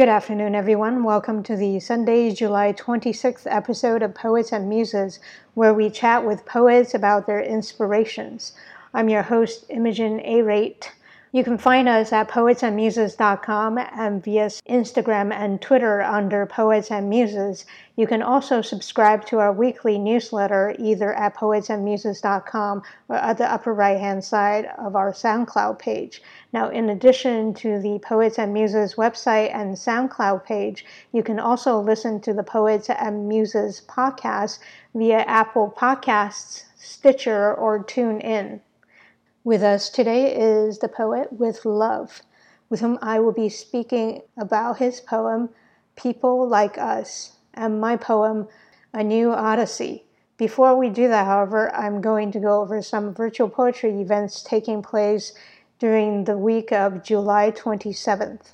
Good afternoon, everyone. Welcome to the Sunday, July 26th episode of Poets and Muses, where we chat with poets about their inspirations. I'm your host, Imogen A. Rate. You can find us at poetsandmuses.com and via Instagram and Twitter under Poets and Muses. You can also subscribe to our weekly newsletter either at poetsandmuses.com or at the upper right hand side of our SoundCloud page. Now, in addition to the Poets and Muses website and SoundCloud page, you can also listen to the Poets and Muses podcast via Apple Podcasts, Stitcher, or TuneIn. With us today is the poet with love, with whom I will be speaking about his poem, People Like Us, and my poem, A New Odyssey. Before we do that, however, I'm going to go over some virtual poetry events taking place during the week of July 27th.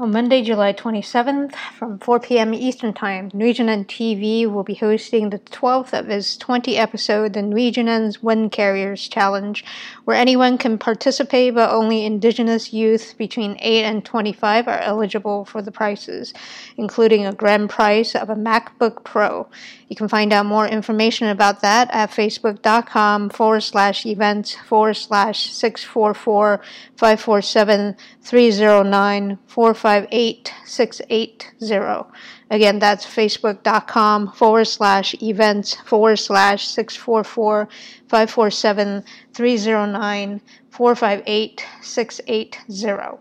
On Monday, July 27th, from 4 p.m. Eastern Time, Nui TV will be hosting the 12th of its 20 episode, the Nui Wind Carriers Challenge, where anyone can participate, but only Indigenous youth between 8 and 25 are eligible for the prizes, including a grand prize of a MacBook Pro. You can find out more information about that at facebook.com forward slash events forward slash 644 547 309 458 680. Again, that's facebook.com forward slash events forward slash 644 547 309 458 680.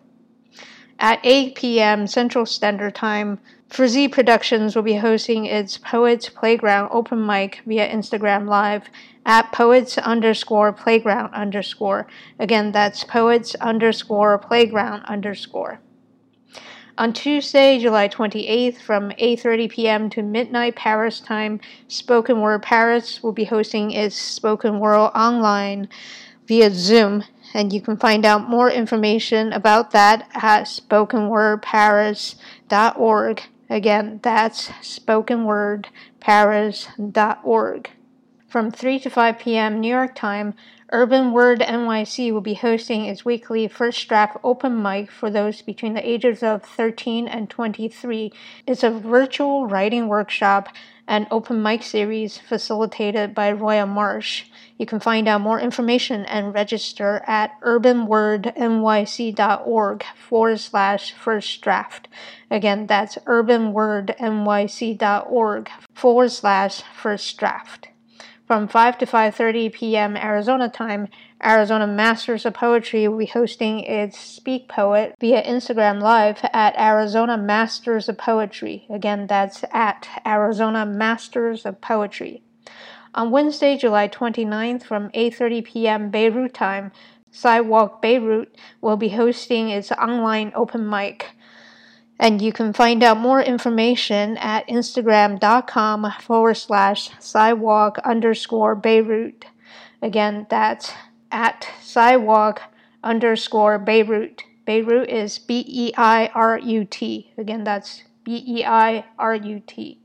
At 8 p.m. Central Standard Time, Frizzy Productions will be hosting its Poets Playground open mic via Instagram Live at poets underscore playground underscore. Again, that's poets underscore playground underscore. On Tuesday, July 28th, from 8:30 p.m. to midnight Paris time, Spoken Word Paris will be hosting its Spoken Word online via Zoom, and you can find out more information about that at spokenwordparis.org. Again, that's spokenwordparis.org. From 3 to 5 p.m. New York time, Urban Word NYC will be hosting its weekly First Draft open mic for those between the ages of 13 and 23. It's a virtual writing workshop and open mic series facilitated by Roya Marsh. You can find out more information and register at urbanwordnyc.org forward slash first draft. Again, that's urbanwordnyc.org forward slash first draft. From 5 to 5:30 p.m. Arizona time, Arizona Masters of Poetry will be hosting its Speak Poet via Instagram Live at Arizona Masters of Poetry. Again, that's at Arizona Masters of Poetry. On Wednesday, July 29th from 8:30 p.m. Beirut time, Sidewalk Beirut will be hosting its online open mic. And you can find out more information at instagram.com forward slash sidewalk underscore Beirut. Again, that's at sidewalk underscore Beirut. Beirut is B E I R U T. Again, that's B E I R U T.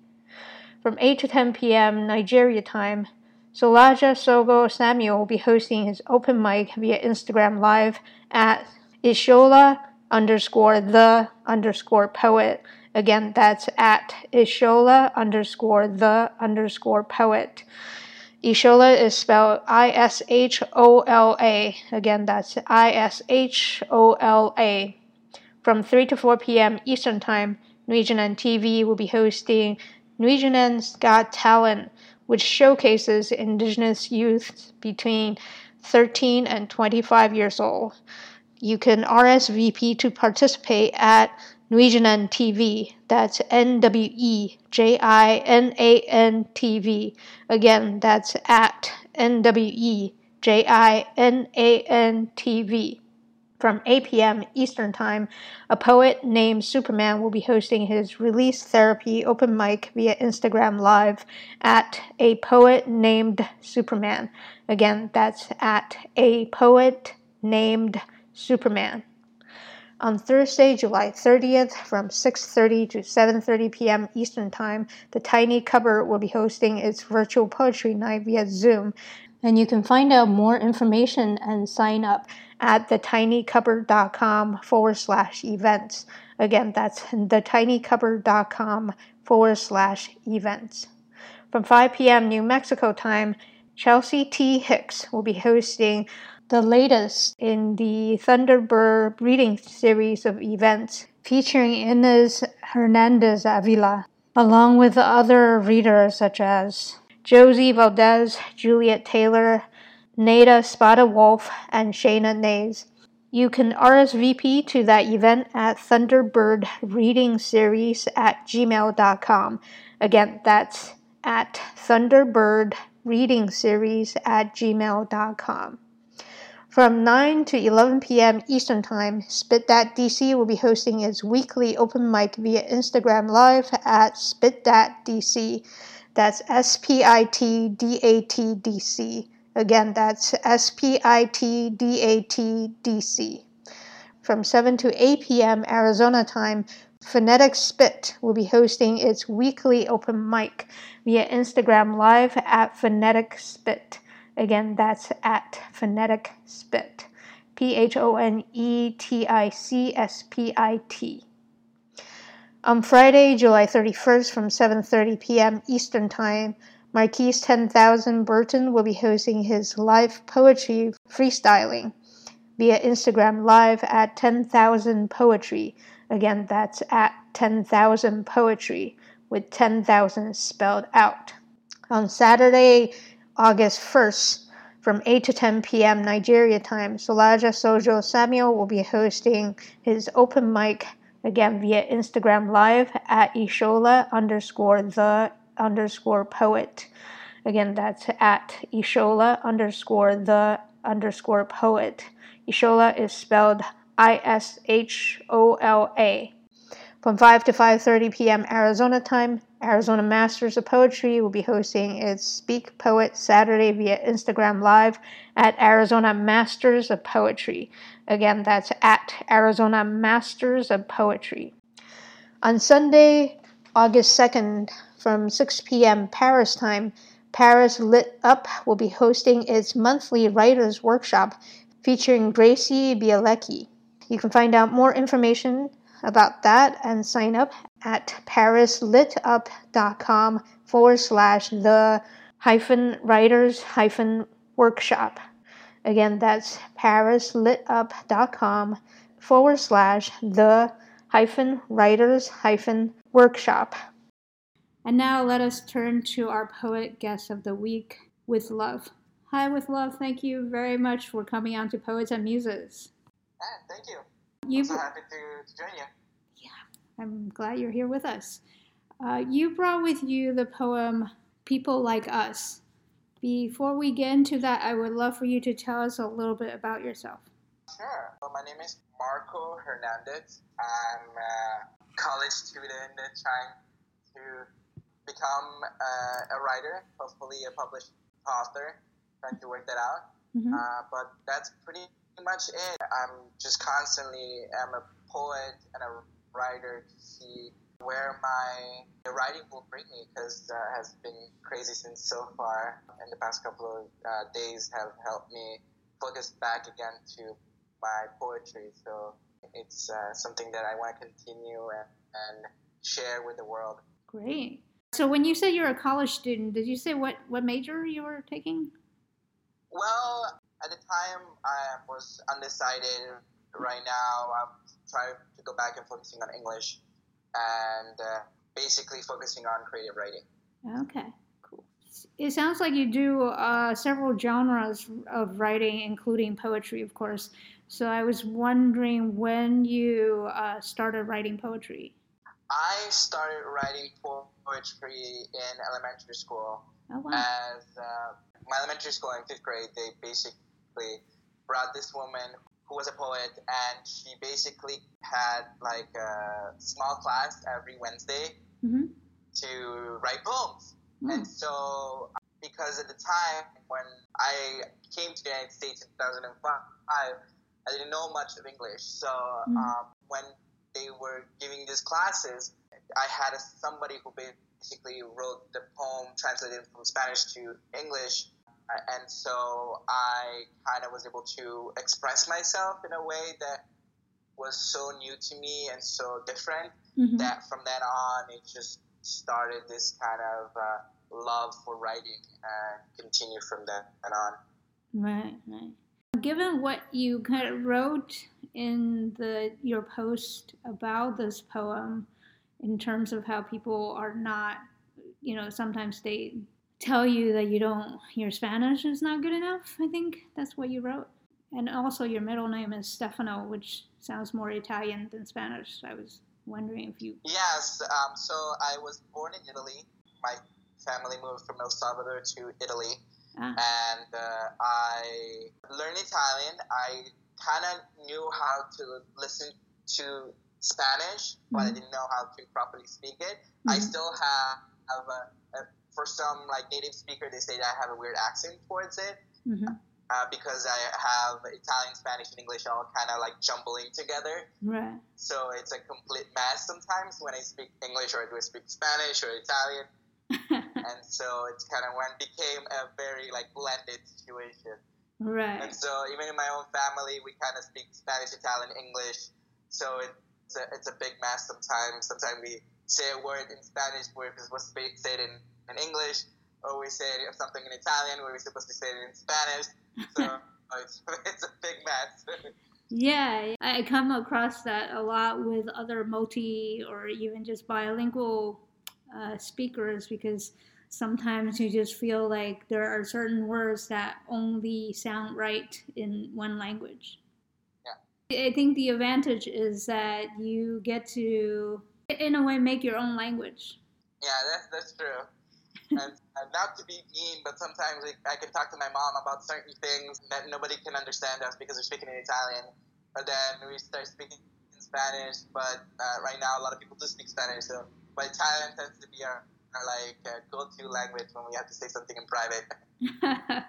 From 8 to 10 p.m. Nigeria time, Solaja Sogo Samuel will be hosting his open mic via Instagram Live at Ishola underscore the underscore poet. Again, that's at Ishola underscore the underscore poet. Ishola is spelled I S H O L A. Again, that's I S H O L A. From 3 to 4 p.m. Eastern Time, Nwe Jinan TV will be hosting Nwe Jinan's Got Talent, which showcases Indigenous youth between 13 and 25 years old. You can RSVP to participate at Nwe Jinan TV. That's N W E J I N A N T V. Again, that's at N W E J I N A N T V. From 8 p.m. Eastern Time, a poet named Superman will be hosting his release therapy open mic via Instagram Live at a poet named Superman. Again, that's at a poet named Superman. On Thursday, July 30th, from 6:30 to 7:30 p.m. Eastern Time, the Tiny Cupboard will be hosting its virtual poetry night via Zoom. And you can find out more information and sign up at thetinycupboard.com forward slash events. Again, that's thetinycupboard.com forward slash events. From 5 p.m. New Mexico time, Chelsea T. Hicks will be hosting the latest in the Thunderbird reading series of events featuring Inez Hernandez Avila, along with other readers such as Josie Valdez, Juliet Taylor, Nada Spada Wolf, and Shayna Nays. You can RSVP to that event at Thunderbird Reading Series at gmail.com. Again, that's at Thunderbird Reading Series at gmail.com. From 9 to 11 p.m. Eastern Time, Spit Dat DC will be hosting its weekly open mic via Instagram Live at Spit Dat DC. That's S P I T D A T D C. Again, that's S P I T D A T D C. From 7 to 8 p.m. Arizona time, Phonetic Spit will be hosting its weekly open mic via Instagram Live at Phonetic Spit. Again, that's at Phonetic Spit. P H O N E T I C S P I T. On Friday, July 31st from 7:30 p.m. Eastern Time, Marquise 10,000 Burton will be hosting his live poetry freestyling via Instagram Live at 10,000 Poetry. Again, that's at 10,000 Poetry with 10,000 spelled out. On Saturday, August 1st, from 8 to 10 p.m. Nigeria time, Solaja Sojo Samuel will be hosting his open mic again via Instagram Live at Ishola underscore the underscore poet. Again, that's at Ishola underscore the underscore poet. Ishola is spelled I S H O L A. From 5 to 5:30 p.m. Arizona time, Arizona Masters of Poetry will be hosting its Speak Poet Saturday via Instagram Live at Arizona Masters of Poetry. Again, that's at Arizona Masters of Poetry. On Sunday, August 2nd, from 6 p.m. Paris time, Paris Lit Up will be hosting its monthly writers workshop featuring Gracie Bielecki. You can find out more information about that and sign up at parislitup.com forward slash the hyphen writers hyphen workshop. Again, that's parislitup.com forward slash the hyphen writers hyphen workshop. And now let us turn to our poet guest of the week with love. Hi, with love. Thank you very much for coming on to Poets and Muses. Ah, thank you. You I'm so happy to, to join you. Yeah, I'm glad you're here with us. Uh, you brought with you the poem People Like Us. Before we get into that, I would love for you to tell us a little bit about yourself. Sure. Well, my name is Marco Hernandez. I'm a college student trying to become uh, a writer, hopefully a published author, trying to work that out. Mm-hmm. Uh, but that's pretty much it. I'm just constantly am a poet and a writer to see where my the writing will bring me because uh, has been crazy since so far. And the past couple of uh, days have helped me focus back again to my poetry. So it's uh, something that I want to continue and, and share with the world. Great. So when you said you're a college student, did you say what, what major you were taking? Well, at the time I was undecided. Right now I'm trying to go back and focusing on English and uh, basically focusing on creative writing. Okay, cool. It sounds like you do uh, several genres of writing, including poetry, of course. So I was wondering when you uh, started writing poetry. I started writing poetry in elementary school. Oh, wow. As uh, my elementary school in fifth grade, they basically brought this woman who was a poet, and she basically had like a small class every Wednesday hmm to write poems. Mm. And so, because at the time when I came to the United States in 2005, I didn't know much of English. So, Mm. um, when they were giving these classes, I had a, somebody who basically wrote the poem, translated from Spanish to English, and so I kind of was able to express myself in a way that was so new to me and so different mm-hmm. that from then on it just started this kind of uh, love for writing and continue from then and on. Right, right. Given what you kind of wrote in the your post about this poem, in terms of how people are not, you know, sometimes they tell you that you don't, your Spanish is not good enough. I think that's what you wrote. And also, your middle name is Stefano, which sounds more Italian than Spanish. I was wondering if you. Yes. Um, so I was born in Italy. My family moved from El Salvador to Italy. Ah. And uh, I learned Italian. I kind of knew how to listen to Spanish, but mm-hmm. I didn't know how to properly speak it. Mm-hmm. I still have, have a, for some like native speaker, they say that I have a weird accent towards it. Mm-hmm uh, because I have Italian, Spanish, and English all kind of like jumbling together. Right. So it's a complete mess sometimes when I speak English or do I speak Spanish or Italian. and so it's kind of when it became a very like blended situation. Right. And so even in my own family, we kind of speak Spanish, Italian, English. So it's a, it's a big mess sometimes. Sometimes we say a word in Spanish where we're supposed to say it in, in English, or we say something in Italian we're supposed to say it in Spanish so it's, it's a big mess. Yeah, I come across that a lot with other multi or even just bilingual uh, speakers because sometimes you just feel like there are certain words that only sound right in one language. Yeah. I think the advantage is that you get to, in a way, make your own language. Yeah, that's, that's true and, and not to be mean, but sometimes I can talk to my mom about certain things that nobody can understand us because we're speaking in Italian. But then we start speaking in Spanish. But uh, right now, a lot of people do speak Spanish. So, but Italian tends to be our, our like uh, go-to language when we have to say something in private.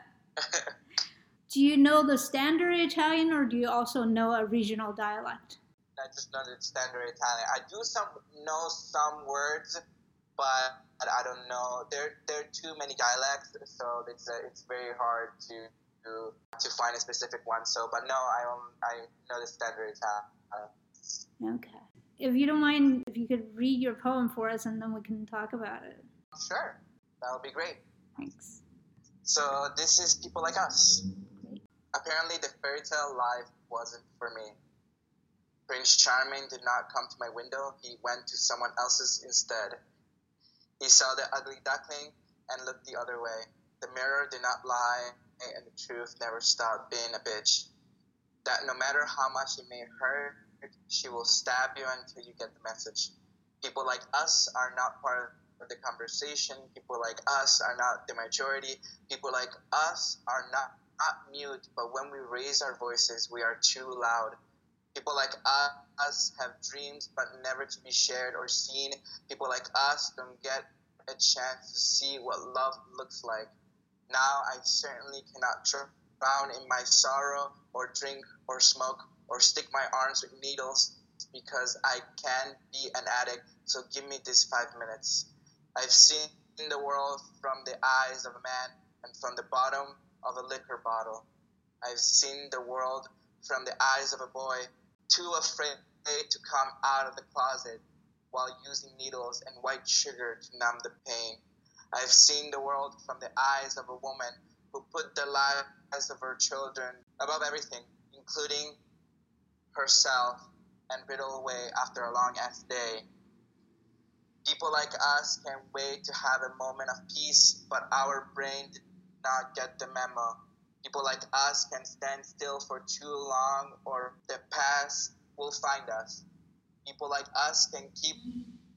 do you know the standard Italian, or do you also know a regional dialect? I just know the standard Italian. I do some know some words, but I don't know. There there are too many dialects, so it's uh, it's very hard to, to to find a specific one. So, but no, I um, I know the standard Italian. Okay. If you don't mind, if you could read your poem for us, and then we can talk about it. Sure, that would be great. Thanks. So this is people like us. Great. Apparently, the fairy tale life wasn't for me. Prince Charming did not come to my window. He went to someone else's instead. He saw the ugly duckling and looked the other way. The mirror did not lie, and the truth never stopped being a bitch. That no matter how much it may hurt, she will stab you until you get the message. People like us are not part of the conversation. People like us are not the majority. People like us are not, not mute, but when we raise our voices, we are too loud. People like us have dreams but never to be shared or seen. People like us don't get a chance to see what love looks like. Now I certainly cannot drown in my sorrow or drink or smoke or stick my arms with needles because I can be an addict. So give me these five minutes. I've seen the world from the eyes of a man and from the bottom of a liquor bottle. I've seen the world from the eyes of a boy too afraid to come out of the closet while using needles and white sugar to numb the pain. I've seen the world from the eyes of a woman who put the lives of her children above everything, including herself, and riddle away after a long ass day. People like us can't wait to have a moment of peace, but our brain did not get the memo. People like us can stand still for too long, or the past will find us. People like us can keep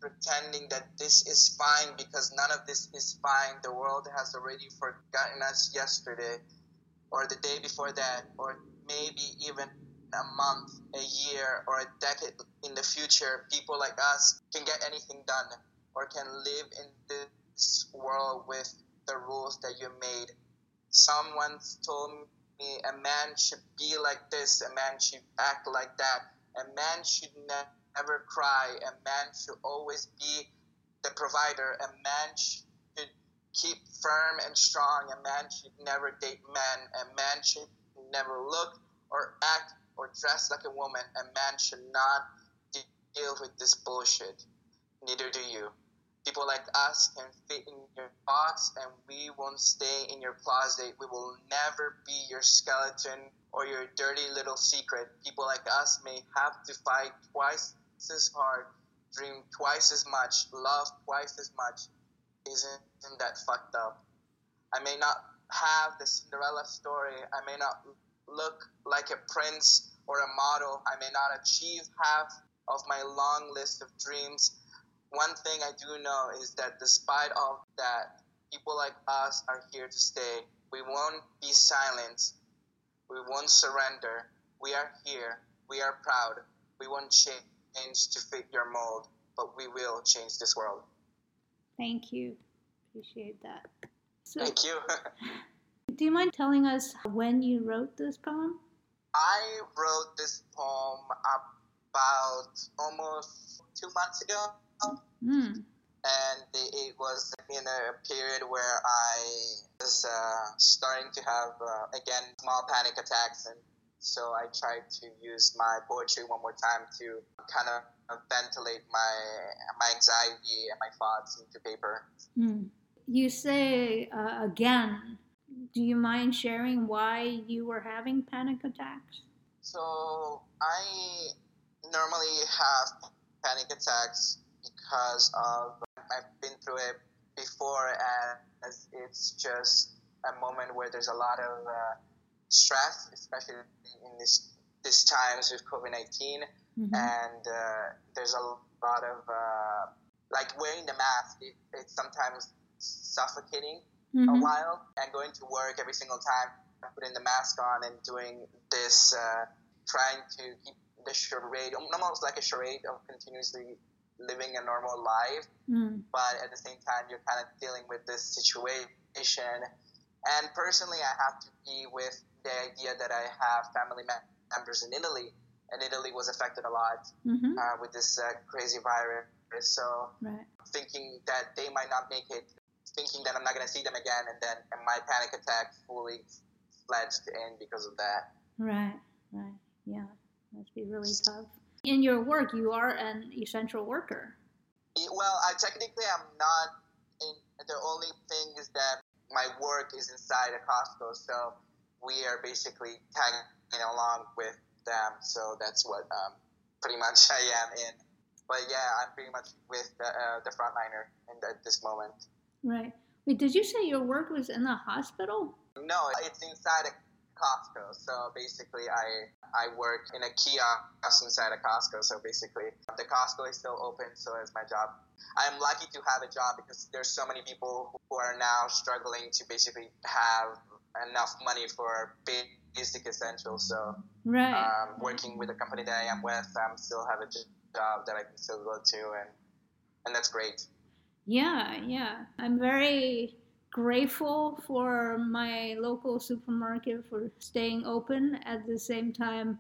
pretending that this is fine because none of this is fine. The world has already forgotten us yesterday, or the day before that, or maybe even a month, a year, or a decade in the future. People like us can get anything done, or can live in this world with the rules that you made Someone told me a man should be like this, a man should act like that, a man should never cry, a man should always be the provider, a man should keep firm and strong. A man should never date men. A man should never look or act or dress like a woman. A man should not deal with this bullshit. Neither do you. People like us can fit in your box and we won't stay in your closet. We will never be your skeleton or your dirty little secret. People like us may have to fight twice as hard, dream twice as much, love twice as much. Isn't, that fucked up? I may not have the Cinderella story. I may not look like a prince or a model. I may not achieve half of my long list of dreams. One thing I do know is that despite all that, people like us are here to stay. We won't be silent. We won't surrender. We are here. We are proud. We won't change to fit your mold, but we will change this world. Thank you. Appreciate that. So, Thank you. do you mind telling us when you wrote this poem? I wrote this poem about almost two months ago. Mm. And it was in a period where I was uh, starting to have, uh, again, small panic attacks. And so I tried to use my poetry one more time to kind of ventilate my, my anxiety and my thoughts into paper. Mm. You say uh, again. Do you mind sharing why you were having panic attacks? So I normally have panic attacks because of I've been through it before, and it's just a moment where there's a lot of uh, stress, especially in this this times with COVID 19 mm-hmm. and uh, there's a lot of uh, like wearing the mask. It, it's sometimes suffocating mm-hmm. a while, and going to work every single time, putting the mask on and doing this, uh, trying to keep the charade, almost like a charade of continuously living a normal life, mm. but at the same time, you're kind of dealing with this situation. And personally, I have to be with the idea that I have family members in Italy, and Italy was affected a lot mm-hmm. uh, with this uh, crazy virus. So, right. thinking that they might not make it, thinking that I'm not going to see them again, and then and my panic attack fully fledged in because of that. Right, right, yeah. Must be really tough. In your work, you are an essential worker. Well, I technically I'm not. In, the only thing is that my work is inside a Costco, so we are basically tagging along with them. So that's what um, pretty much I am in. But yeah, I'm pretty much with the, uh, the frontliner at this moment. Right. Wait, did you say your work was in the hospital? No, it's inside a Costco. So basically, I I work in a kiosk inside a Costco. So basically, the Costco is still open. So it's my job. I'm lucky to have a job because there's so many people who are now struggling to basically have enough money for basic essentials. So right. um, working with the company that I am with, I'm still have a job that I can still go to, and and that's great. Yeah, yeah. I'm very grateful for my local supermarket for staying open. At the same time,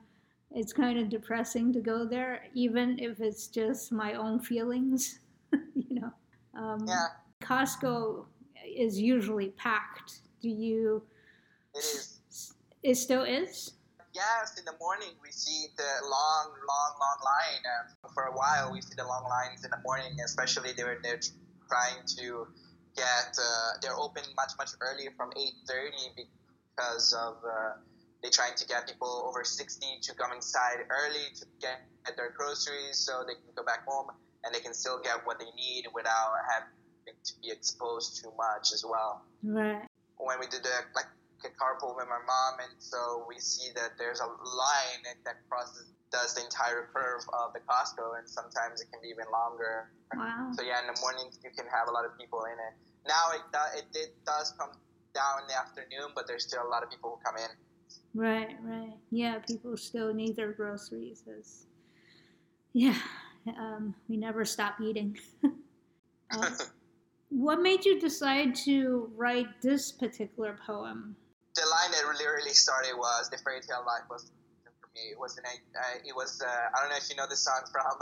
it's kind of depressing to go there, even if it's just my own feelings. you know, um, yeah. Costco is usually packed. Do you? It is. It still is. Yes, in the morning we see the long, long, long line. For a while, we see the long lines in the morning, especially they were they're trying to get uh, they're open much much earlier from 8:30 because of uh, they're trying to get people over 60 to come inside early to get, get their groceries so they can go back home and they can still get what they need without having to be exposed too much as well. Right. When we did the like a carpool with my mom, and so we see that there's a line that crosses does the entire curve of the Costco, and sometimes it can be even longer. Wow. So yeah, in the morning you can have a lot of people in it. Now it do, it, it does come down in the afternoon, but there's still a lot of people who come in. Right, right. Yeah, people still need their groceries. As, yeah, um, we never stop eating. uh, what made you decide to write this particular poem? The line that really, really started was the fairy tale life was for me. It was an, uh, it was uh, I don't know if you know the song from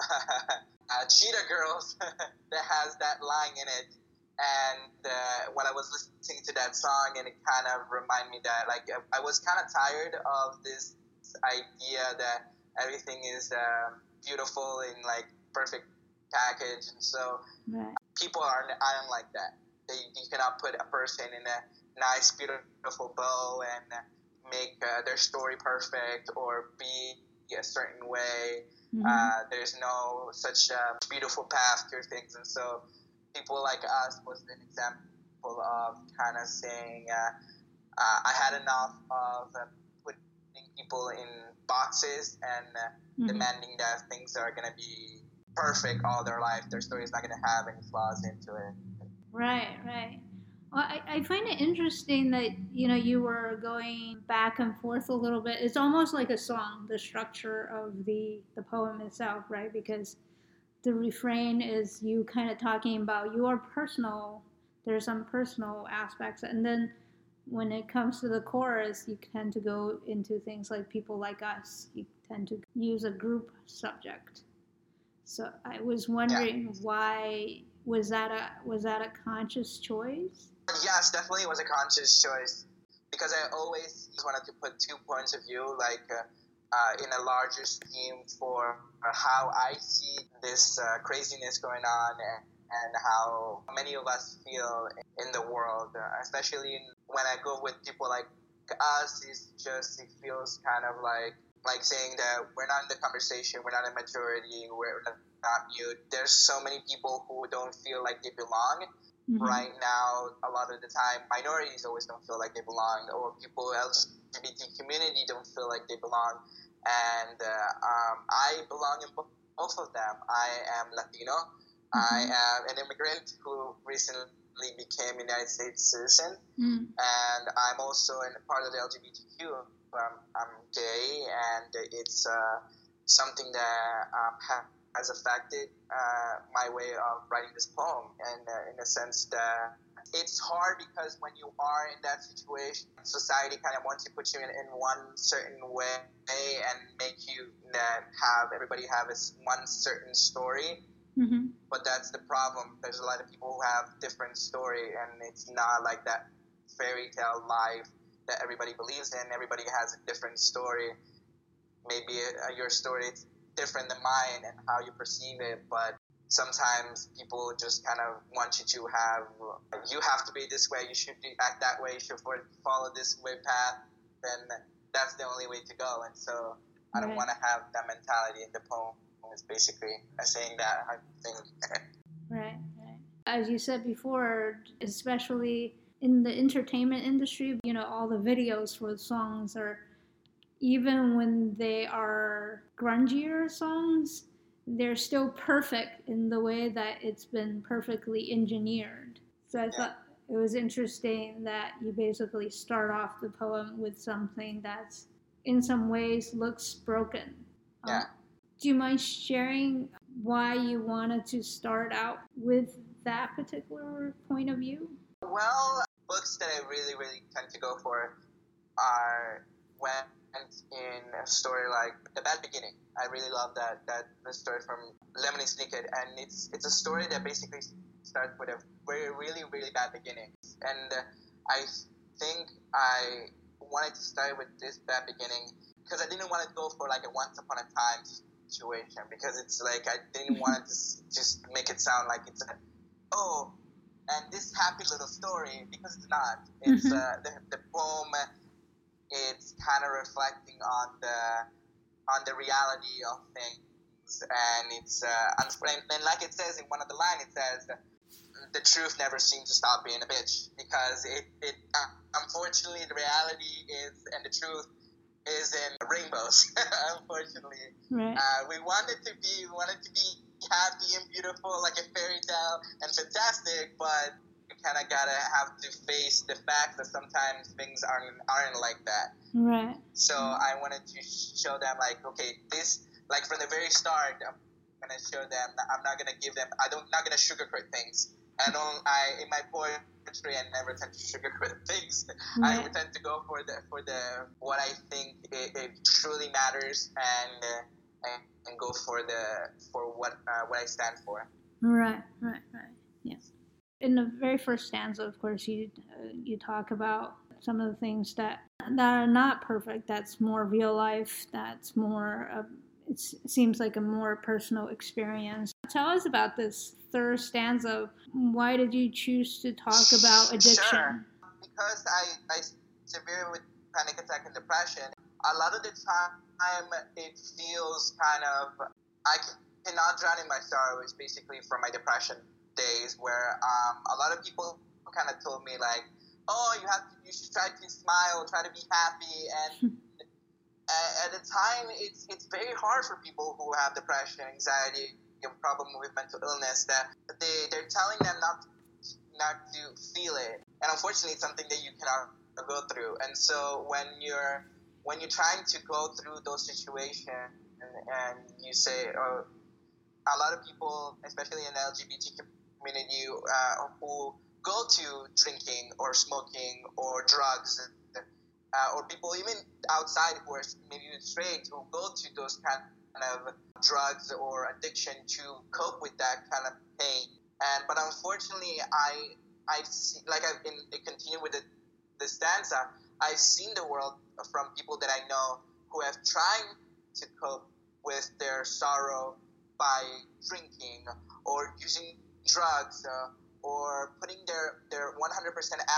uh, Cheetah Girls that has that line in it and uh, when I was listening to that song, and it kind of reminded me that like I was kind of tired of this idea that everything is uh, beautiful in like perfect package, and so right. people aren't aren't like that. They, you cannot put a person in a nice, beautiful bow and make uh, their story perfect or be a certain way. Mm-hmm. Uh, there's no such a beautiful path to things, and so people like us was an example of kind of saying, uh, uh, I had enough of uh, putting people in boxes and uh, mm-hmm. demanding that things are going to be perfect all their life. Their story is not going to have any flaws into it. Right, right. Well, I, I find it interesting that you know you were going back and forth a little bit. It's almost like a song, the structure of the the poem itself, right? Because the refrain is you kind of talking about your personal there's some personal aspects and then when it comes to the chorus you tend to go into things like people like us you tend to use a group subject so i was wondering yeah. why was that a was that a conscious choice yes definitely it was a conscious choice because i always wanted to put two points of view like uh, uh, in a larger scheme for how I see this uh, craziness going on and, and, how many of us feel in the world, uh, especially when I go with people like us. It's just it feels kind of like like saying that we're not in the conversation, we're not a majority, we're not mute. There's so many people who don't feel like they belong. Mm-hmm. Right now, a lot of the time, minorities always don't feel like they belong, or people LGBT community don't feel like they belong and uh, um, I belong in both of them. I am Latino. Mm-hmm. I am an immigrant who recently became a United States citizen, mm. and I'm also in part of the LGBTQ. Um, I'm gay, and it's uh, something that um, ha- has affected uh, my way of writing this poem, and uh, in a sense that it's hard because when you are in that situation, society kind of wants to put you in, in one certain way and make you have everybody have a, one certain story. Mm-hmm. But that's the problem. There's a lot of people who have different story, and it's not like that fairy tale life that everybody believes in. Everybody has a different story. Maybe uh, your story is different than mine and how you perceive it, but sometimes people just kind of want you to have you have to be this way you should act that way you should follow this way path then that's the only way to go. And so i don't right. want to have that mentality in the poem is basically saying that i think. Right right. As you said before especially in the entertainment industry you know all the videos for the songs are even when they are grungier songs they're still perfect in the way that it's been perfectly engineered. So I thought it was interesting that you basically start off the poem with something that's in some ways looks broken. Um, yeah. Um, do you mind sharing why you wanted to start out with that particular point of view? Well, books that I really, really tend to go for are when in a story like The Bad Beginning. I really love that that the story from Lemony Snicket, and it's it's a story that basically starts with a very really really bad beginning. And uh, I think I wanted to start with this bad beginning because I didn't want to go for like a once upon a time situation because it's like I didn't want to just make it sound like it's a oh and this happy little story because it's not. It's mm-hmm. uh, the the poem it's kind of reflecting on the on the reality of things, and it's uh, and like it says in one of the lines, it says the truth never seems to stop being a bitch because it it uh, unfortunately the reality is and the truth is in rainbows. unfortunately, right. uh, we wanted to be we wanted to be happy and beautiful like a fairy tale and fantastic, but kind of gotta have to face the fact that sometimes things aren't aren't like that. Right. So I wanted to show them like, okay, this like from the very start, I'm gonna show them. I'm not gonna give them. I don't not gonna sugarcoat things. I don't. I in my poetry, I never tend to sugarcoat things. Right. I tend to go for the for the what I think it, it truly matters and. Uh, and, and go for the for what uh, what I stand for. Right, right, right. In the very first stanza, of course, you uh, you talk about some of the things that that are not perfect. That's more real life. That's more. Uh, it seems like a more personal experience. Tell us about this third stanza. Why did you choose to talk about addiction? Sure. Because I, I severe with panic attack and depression, a lot of the time it feels kind of I cannot drown in my sorrow. It's basically from my depression days where um, a lot of people kind of told me like, oh, you have to, you should try to smile, try to be happy, and at the time, it's it's very hard for people who have depression, anxiety, a problem with mental illness that they they're telling them not to, not to feel it, and unfortunately, it's something that you cannot go through. And so when you're when you're trying to go through those situations and, and you say, oh, a lot of people, especially in the LGBT community, uh, who go to drinking or smoking or drugs uh, or people even outside who are maybe straight who go to those kind of drugs or addiction to cope with that kind of pain. And but unfortunately, I I see like I've been continue with the, the stanza. I've seen the world from people that I know who have tried to cope with their sorrow by drinking or using drugs uh, or putting their, their 100%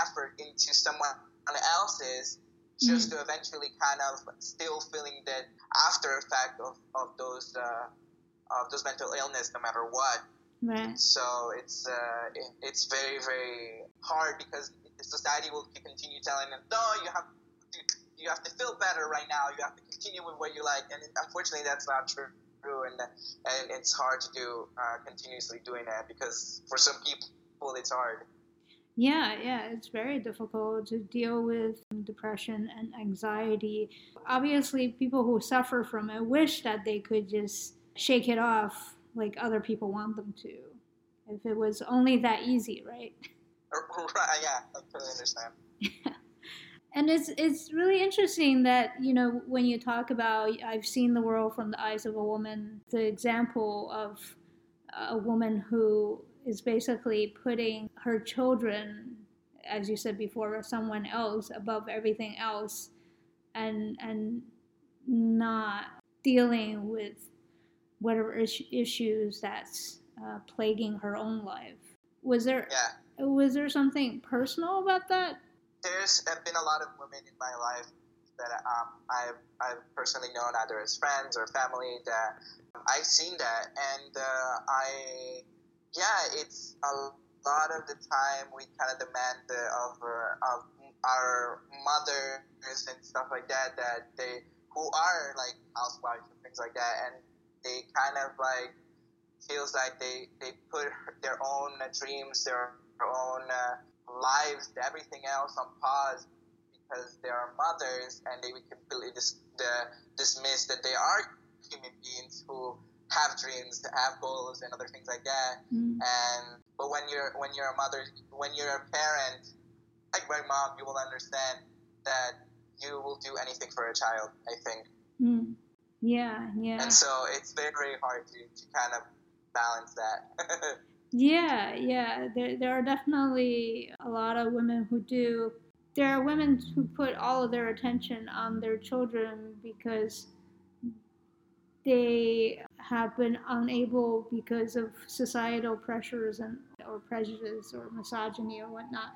effort into someone else's just mm. to eventually kind of still feeling that after effect of, of those uh, of those mental illness no matter what. Right. So it's uh, it, it's very very hard because the society will continue telling them no you have to you have to feel better right now. You have to continue with what you like. And unfortunately that's not true and and it's hard to do uh, continuously doing that because for some people it's hard yeah, yeah, it's very difficult to deal with depression and anxiety. Obviously, people who suffer from it wish that they could just shake it off like other people want them to. If it was only that easy, right? Right, yeah, I totally understand. And it's it's really interesting that, you know, when you talk about I've seen the world from the eyes of a woman, the example of a woman who is basically putting her children, as you said before, or someone else above everything else, and and not dealing with whatever is- issues that's uh, plaguing her own life. Was there yeah. was there something personal about that? There's been a lot of women in my life that um, I've, I've personally known either as friends or family that I've seen that, and uh, I yeah, it's a lot of the time we kind of demand the, of uh, of our mothers and stuff like that that they who are like housewives and things like that, and they kind of like feels like they they put their own dreams, their own uh, lives, everything else on pause because they are mothers, and they completely dis- the, dismiss that they are human beings who have dreams, to have goals, and other things like that. Mm. And but when you're when you're a mother, when you're a parent, like my mom, you will understand that you will do anything for a child. I think. Mm. Yeah, yeah. And so it's very very hard to, to kind of balance that. yeah, yeah. There there are definitely a lot of women who do. There are women who put all of their attention on their children because they have been unable because of societal pressures and or prejudice or misogyny or whatnot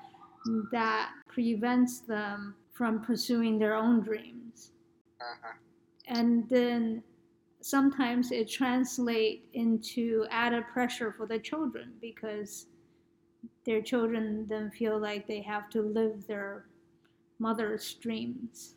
that prevents them from pursuing their own dreams. Uh-huh. And then sometimes it translates into added pressure for the children because their children then feel like they have to live their mother's dreams.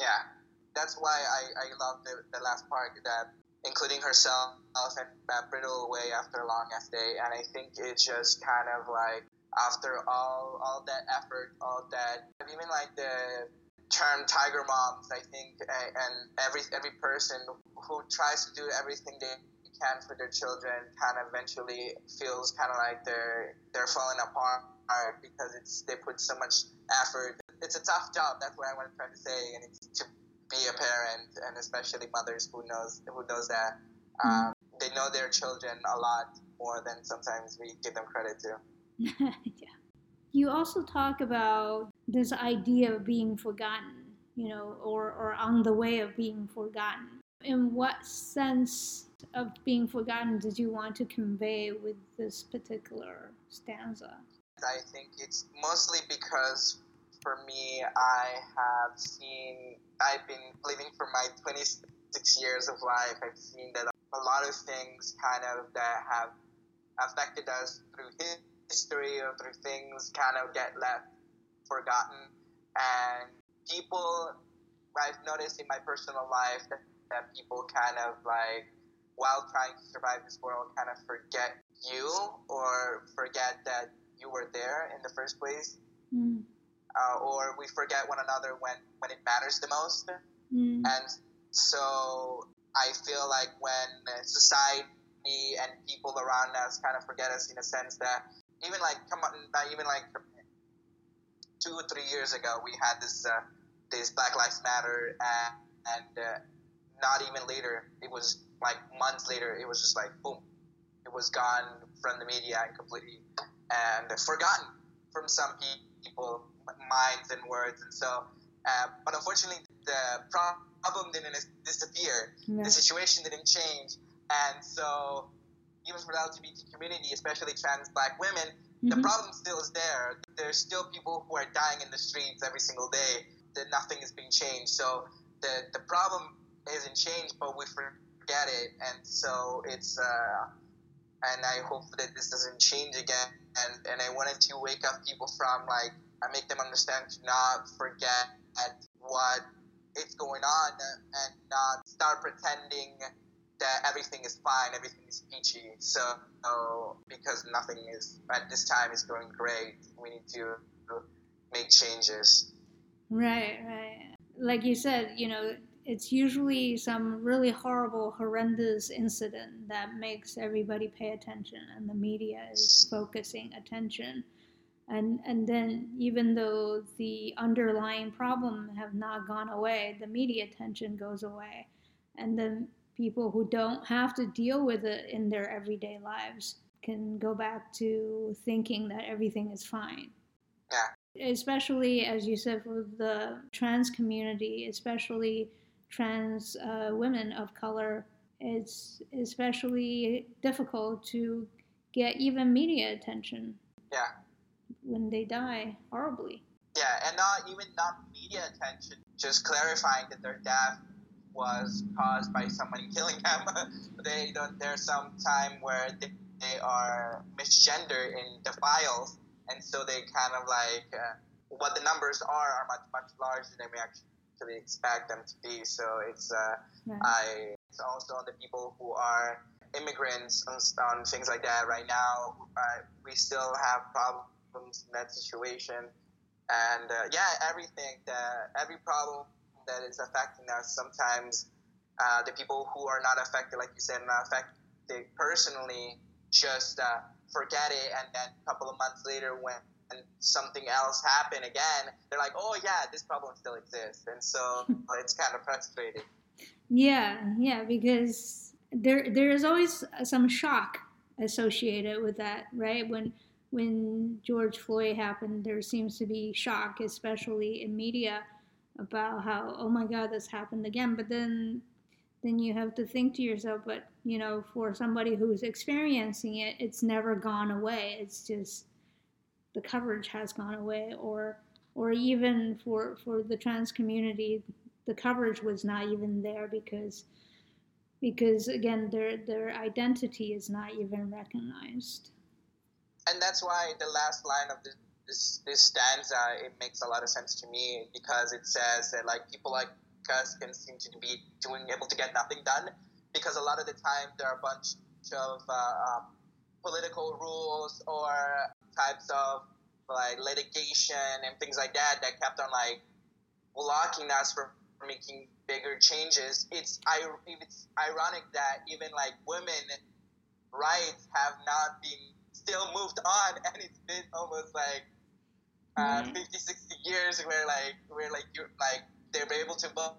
Yeah that's why I, I love the, the last part that including herself and that brittle away after a long ass day and I think it's just kind of like after all all that effort all that even like the term tiger moms I think and every every person who tries to do everything they can for their children kind of eventually feels kind of like they're they're falling apart because it's they put so much effort it's a tough job that's what I want to try to say and it's to be a parent, and especially mothers who knows who knows that um, they know their children a lot more than sometimes we give them credit to. yeah. You also talk about this idea of being forgotten, you know, or, or on the way of being forgotten. In what sense of being forgotten did you want to convey with this particular stanza? I think it's mostly because for me, I have seen, I've been living for my 26 years of life. I've seen that a lot of things kind of that have affected us through history or through things kind of get left forgotten. And people, I've noticed in my personal life that, that people kind of like, while trying to survive this world, kind of forget you or forget that you were there in the first place. Mm. Uh, or we forget one another when, when it matters the most. Mm. And so I feel like when society and people around us kind of forget us in a sense that even like come on, not even like two or three years ago, we had this uh, this Black Lives Matter, and, and uh, not even later, it was like months later, it was just like boom, it was gone from the media and completely and forgotten from some people minds and words, and so. Uh, but unfortunately, the problem didn't disappear. Yeah. The situation didn't change, and so even for the LGBT community, especially trans Black women, mm-hmm. the problem still is there. There's still people who are dying in the streets every single day. That nothing is being changed. So the the problem isn't changed, but we forget it, and so it's. Uh, and I hope that this doesn't change again. And and I wanted to wake up people from like I make them understand to not forget what is going on and not start pretending that everything is fine, everything is peachy. So, because nothing is at this time is going great, we need to make changes. Right, right. Like you said, you know, it's usually some really horrible, horrendous incident that makes everybody pay attention, and the media is focusing attention. And and then even though the underlying problem have not gone away, the media attention goes away, and then people who don't have to deal with it in their everyday lives can go back to thinking that everything is fine. Yeah. Especially, as you said, for the trans community, especially trans uh, women of color, it's especially difficult to get even media attention. Yeah. When they die horribly. Yeah, and not even not media attention, just clarifying that their death was caused by someone killing them. they don't. There's some time where they, they are misgendered in the files, and so they kind of like uh, what the numbers are are much much larger than we actually expect them to be. So it's uh, right. I it's also on the people who are immigrants on, on things like that. Right now, uh, we still have problems in that situation, and uh, yeah, everything that every problem that is affecting us. Sometimes uh, the people who are not affected, like you said, not affected personally, just uh, forget it, and then a couple of months later, when and something else happened again, they're like, oh yeah, this problem still exists, and so it's kind of frustrating. Yeah, yeah, because there there is always some shock associated with that, right? When when George Floyd happened, there seems to be shock, especially in media, about how oh my God, this happened again. But then then you have to think to yourself, but you know, for somebody who's experiencing it, it's never gone away. It's just the coverage has gone away or or even for for the trans community the coverage was not even there because because again their their identity is not even recognized and that's why the last line of this this, this stanza it makes a lot of sense to me because it says that like people like us can seem to be doing able to get nothing done because a lot of the time there are a bunch of uh, um, political rules or types of like litigation and things like that that kept on like blocking us from making bigger changes. It's it's ironic that even like women rights have not been still moved on and it's been almost like uh, mm-hmm. 50 60 years where like where like you're like they're able to vote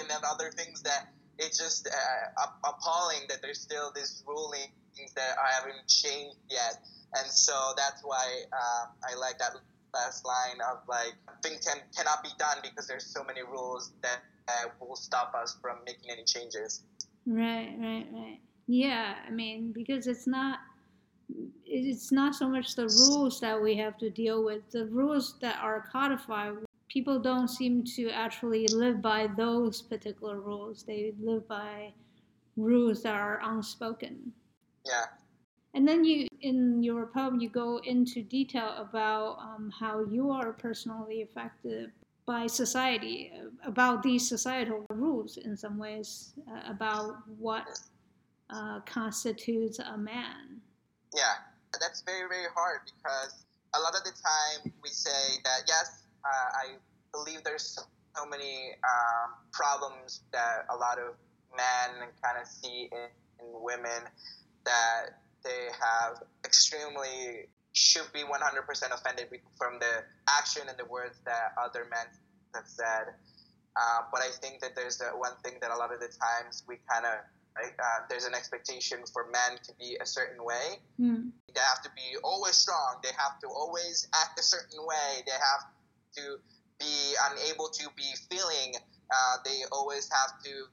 and then other things that it's just uh, appalling that there's still these rulings that haven't changed yet and so that's why um, I like that last line of like things can, cannot be done because there's so many rules that, that will stop us from making any changes. Right, right, right. Yeah, I mean because it's not it's not so much the rules that we have to deal with. The rules that are codified, people don't seem to actually live by those particular rules. They live by rules that are unspoken. Yeah. And then you, in your poem, you go into detail about um, how you are personally affected by society, about these societal rules in some ways, uh, about what uh, constitutes a man. Yeah, that's very, very hard because a lot of the time we say that, yes, uh, I believe there's so many um, problems that a lot of men kind of see in, in women that they have extremely should be 100% offended from the action and the words that other men have said. Uh, but I think that there's one thing that a lot of the times we kind of Right? Uh, there's an expectation for men to be a certain way. Mm. They have to be always strong. They have to always act a certain way. They have to be unable to be feeling. Uh, they always have to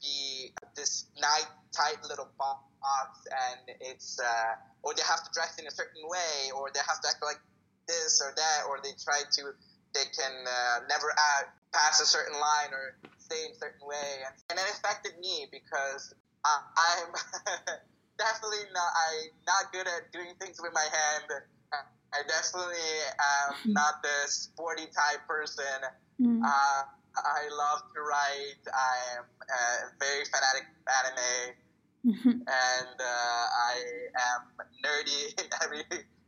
be this night tight little box, and it's uh, or they have to dress in a certain way, or they have to act like this or that, or they try to they can uh, never act pass a certain line or stay a certain way, and, and it affected me because I, am definitely not. I'm not good at doing things with my hand. I definitely am mm-hmm. not the sporty type person. Mm. Uh, I love to write. I am a very fanatic anime, mm-hmm. and uh, I am nerdy in every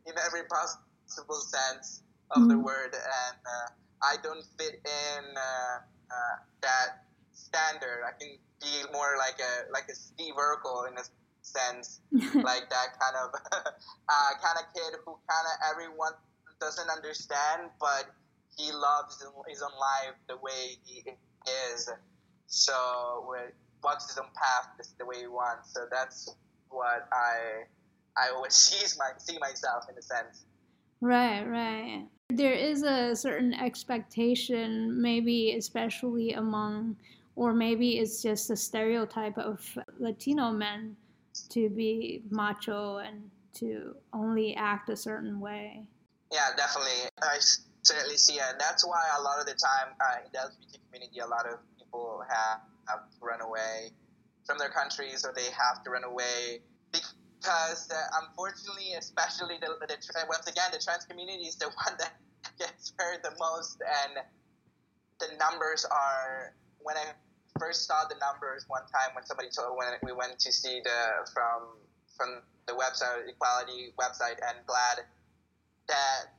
in every possible sense of mm. the mm-hmm. word, and uh, I don't fit in uh, uh, that standard. I can be more like a like a Steve Urkel in a sense, like that kind of uh, kind of kid who kind of everyone doesn't understand, but he loves his own life the way he is. So walks his own path the way he wants. So that's what I I always see my see myself in a sense. Right, right. There is a certain expectation, maybe especially among or maybe it's just a stereotype of Latino men to be macho and to only act a certain way. Yeah, definitely. I certainly see it. And that's why a lot of the time uh, in the LGBT community, a lot of people have, have to run away from their countries or they have to run away uh, unfortunately, especially the, the, the, once again, the trans community is the one that gets hurt the most and the numbers are when I first saw the numbers one time when somebody told when we went to see the from from the website equality website and glad that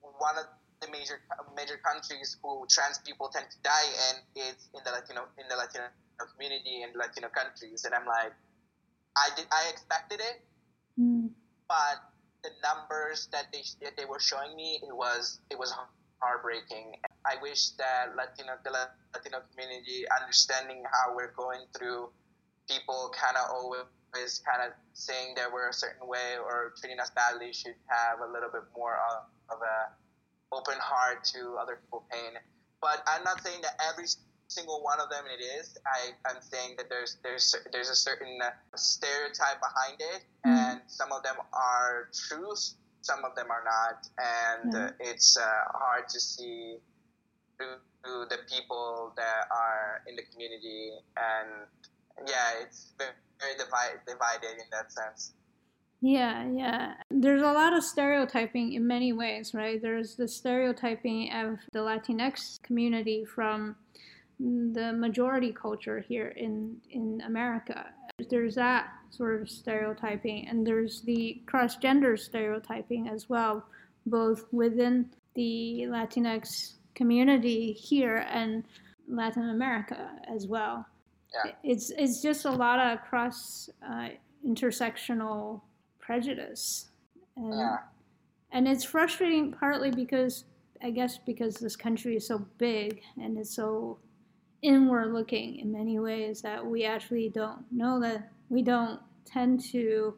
one of the major major countries who trans people tend to die in is in the Latino in the Latino community in Latino countries. And I'm like I did I expected it mm. but the numbers that they that they were showing me it was it was heartbreaking I wish that Latino the Latino community understanding how we're going through people kind of always kind of saying that we're a certain way or treating us badly should have a little bit more of, of a open heart to other people's pain. But I'm not saying that every single one of them it is. I, I'm saying that there's there's there's a certain stereotype behind it, mm-hmm. and some of them are true, some of them are not, and mm-hmm. it's uh, hard to see through the people that are in the community, and yeah, it's very, very divide, divided in that sense. Yeah, yeah. There's a lot of stereotyping in many ways, right? There's the stereotyping of the Latinx community from the majority culture here in in America. There's that sort of stereotyping, and there's the cross gender stereotyping as well, both within the Latinx community here and Latin America as well. Yeah. It's it's just a lot of cross uh, intersectional prejudice. And, yeah. and it's frustrating partly because I guess because this country is so big and it's so inward looking in many ways that we actually don't know that we don't tend to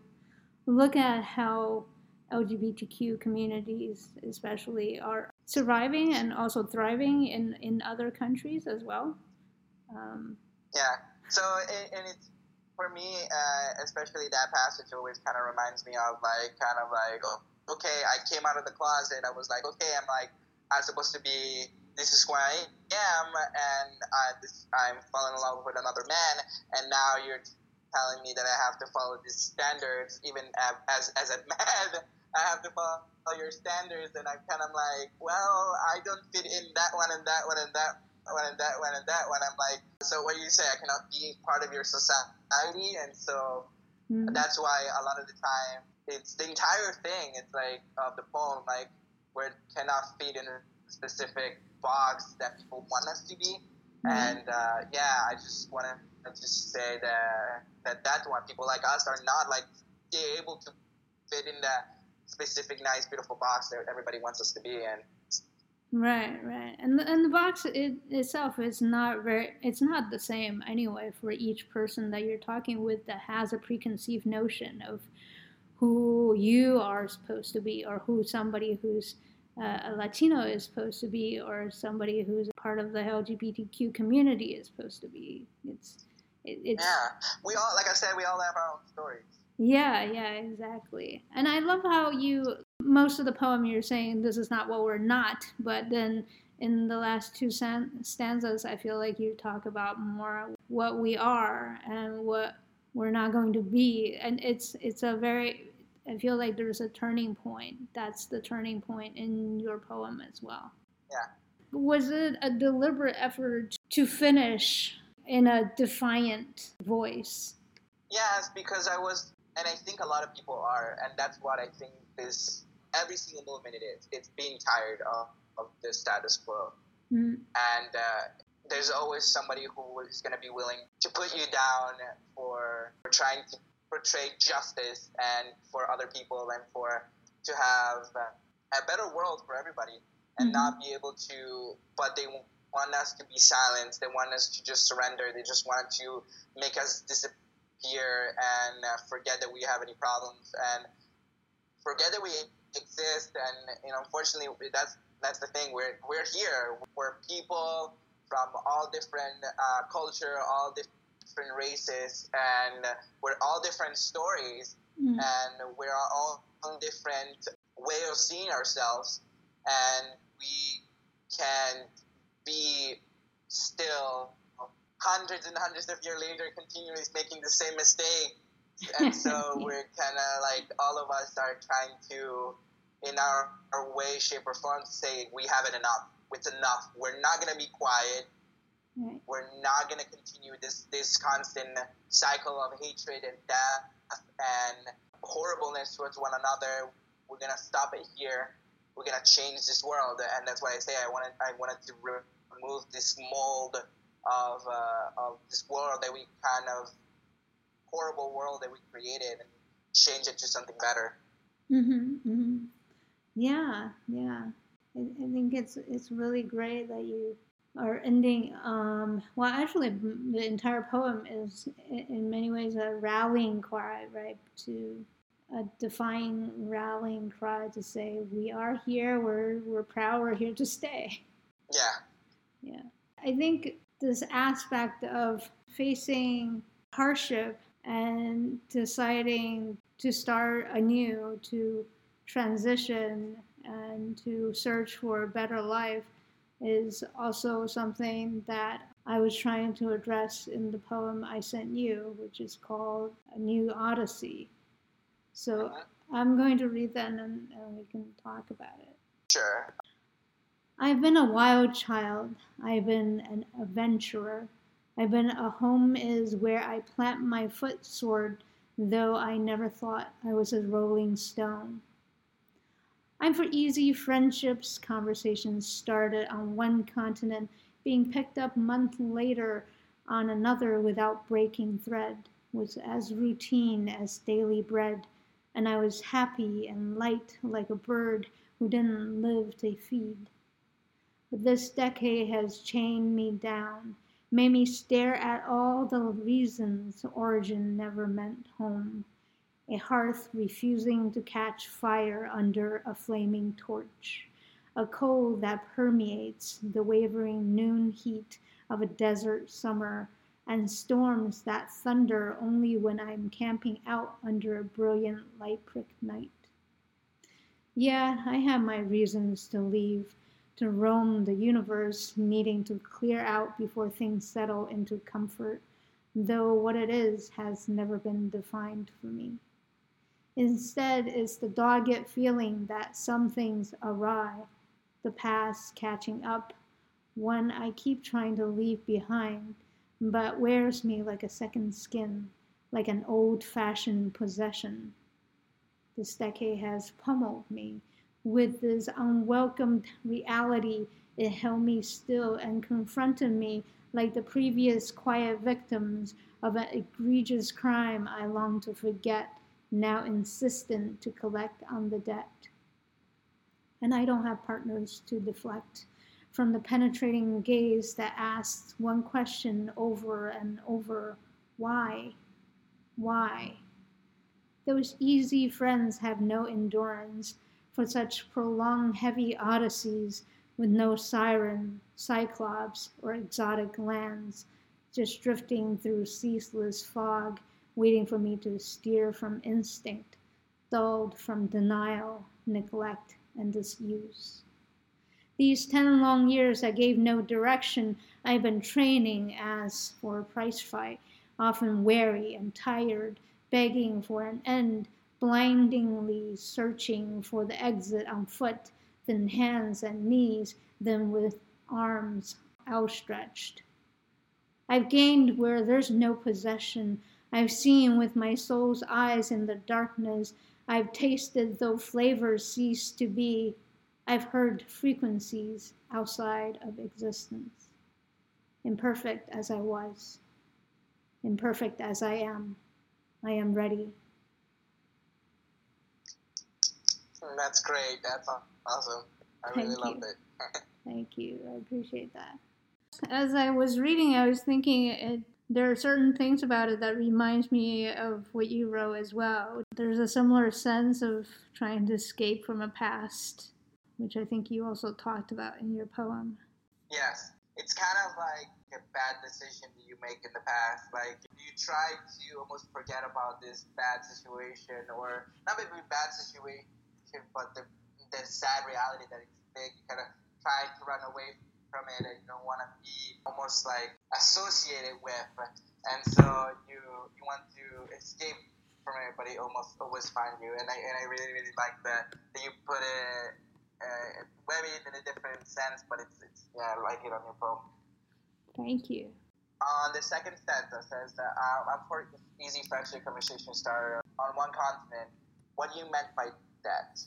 look at how LGBTQ communities, especially, are surviving and also thriving in, in other countries as well. Um, yeah. So, and it's for me, uh, especially that passage always kind of reminds me of like, kind of like, oh, okay, I came out of the closet. I was like, okay, I'm like, I'm supposed to be. This is who I am, and I, this, I'm falling in love with another man, and now you're telling me that I have to follow these standards, even as as a man. I have to follow your standards, and I'm kind of like, well, I don't fit in that one and that one and that one and that one and that one. I'm like, so what do you say? I cannot be part of your society, and so mm-hmm. that's why a lot of the time it's the entire thing. It's like of the poem, like where it cannot fit in a specific box that people want us to be. Mm-hmm. And uh, yeah, I just want to just say that that that one people like us are not like they're able to fit in that specific, nice, beautiful box that everybody wants us to be in. Right, right, and the, and the box it, itself is not very. It's not the same anyway for each person that you're talking with that has a preconceived notion of who you are supposed to be, or who somebody who's Uh, a Latino is supposed to be, or somebody who's a part of the LGBTQ community is supposed to be. It's it, it's yeah. We all, like I said, we all have our own stories. Yeah, yeah, exactly. And I love how you, most of the poem you're saying, this is not what we're not, but then in the last two stanzas, I feel like you talk about more what we are and what we're not going to be. And it's, it's a very, I feel like there's a turning point. That's the turning point in your poem as well. Yeah. Was it a deliberate effort to finish in a defiant voice? Yes, because I was and I think a lot of people are, and that's what I think is every single movement it is. It's being tired of, of the status quo, mm-hmm. and uh, there's always somebody who is going to be willing to put you down for, for trying to portray justice and for other people and for to have a better world for everybody and mm-hmm. not be able to but they want us to be silent they want us to just surrender they just want to make us disappear and uh, forget that we have any problems and forget that we exist. And you know, unfortunately, that's that's the thing. We're we're here. We're people from all different uh, culture, all different races, and we're all different stories, mm. and we're all on different way of seeing ourselves, and we can be still hundreds and hundreds of years later continually making the same mistake. And so we're kind of like all of us are trying to, in our, our way, shape, or form, say we have it enough. It's enough. We're not gonna be quiet. Right. We're not gonna continue this this constant cycle of hatred and death and horribleness towards one another. We're gonna stop it here. We're gonna change this world, and that's why I say I wanted I wanted to remove this mold of uh, of this world that we kind of horrible world that we created and change it to something better. Mhm. Mhm. Yeah. Yeah. I, I think it's it's really great that you are ending. Um, well, actually, the entire poem is in many ways a rallying cry, right? To a defying rallying cry to say we are here. We're we're proud. We're here to stay. Yeah. Yeah. I think this aspect of facing hardship and deciding to start anew, to transition, and to search for a better life is also something that I was trying to address in the poem I sent you, which is called A New Odyssey. So uh-huh. I'm going to read that and, and we can talk about it. Sure. I've been a wild child. I've been an adventurer. I've been a home is where I plant my foot sword, though I never thought I was a rolling stone. I'm for easy friendships, conversations started on one continent, being picked up month later on another without breaking thread, was as routine as daily bread, and I was happy and light like a bird who didn't live to feed. But this decade has chained me down, made me stare at all the reasons origin never meant home. A hearth refusing to catch fire under a flaming torch, a cold that permeates the wavering noon heat of a desert summer, and storms that thunder only when I'm camping out under a brilliant light prick night. Yeah, I have my reasons to leave, to roam the universe, needing to clear out before things settle into comfort, though what it is has never been defined for me. Instead, it's the dogged feeling that something's awry, the past catching up, one I keep trying to leave behind, but wears me like a second skin, like an old fashioned possession. This decade has pummeled me. With this unwelcomed reality, it held me still and confronted me like the previous quiet victims of an egregious crime I long to forget now insistent to collect on the debt. And I don't have partners to deflect from the penetrating gaze that asks one question over and over why? Why? Those easy friends have no endurance for such prolonged heavy odysseys with no siren, cyclops, or exotic lands, just drifting through ceaseless fog waiting for me to steer from instinct, dulled from denial, neglect, and disuse. These ten long years I gave no direction. I've been training as for a prize fight, often weary and tired, begging for an end, blindingly searching for the exit on foot, then hands and knees, then with arms outstretched. I've gained where there's no possession, I've seen with my soul's eyes in the darkness. I've tasted though flavors cease to be. I've heard frequencies outside of existence. Imperfect as I was, imperfect as I am, I am ready. That's great. That's awesome. I Thank really you. loved it. Thank you. I appreciate that. As I was reading, I was thinking it there are certain things about it that reminds me of what you wrote as well. There's a similar sense of trying to escape from a past, which I think you also talked about in your poem. Yes. It's kind of like a bad decision that you make in the past. Like you try to almost forget about this bad situation or not maybe bad situation, but the, the sad reality that it's big. You kind of try to run away from it and you don't want to be almost like associated with. And so you you want to escape from it but it almost always find you. And I, and I really really like that that you put it uh, maybe in a different sense but it's, it's yeah I like it on your poem Thank you. on the second stanza says that uh, I'm for easy friendship conversation starter on one continent. What do you meant by that?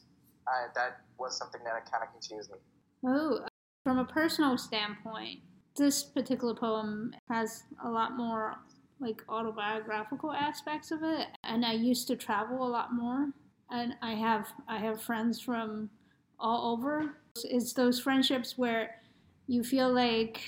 Uh, that was something that kind of confused me. Oh, from a personal standpoint, this particular poem has a lot more like autobiographical aspects of it and I used to travel a lot more and I have I have friends from all over. It's those friendships where you feel like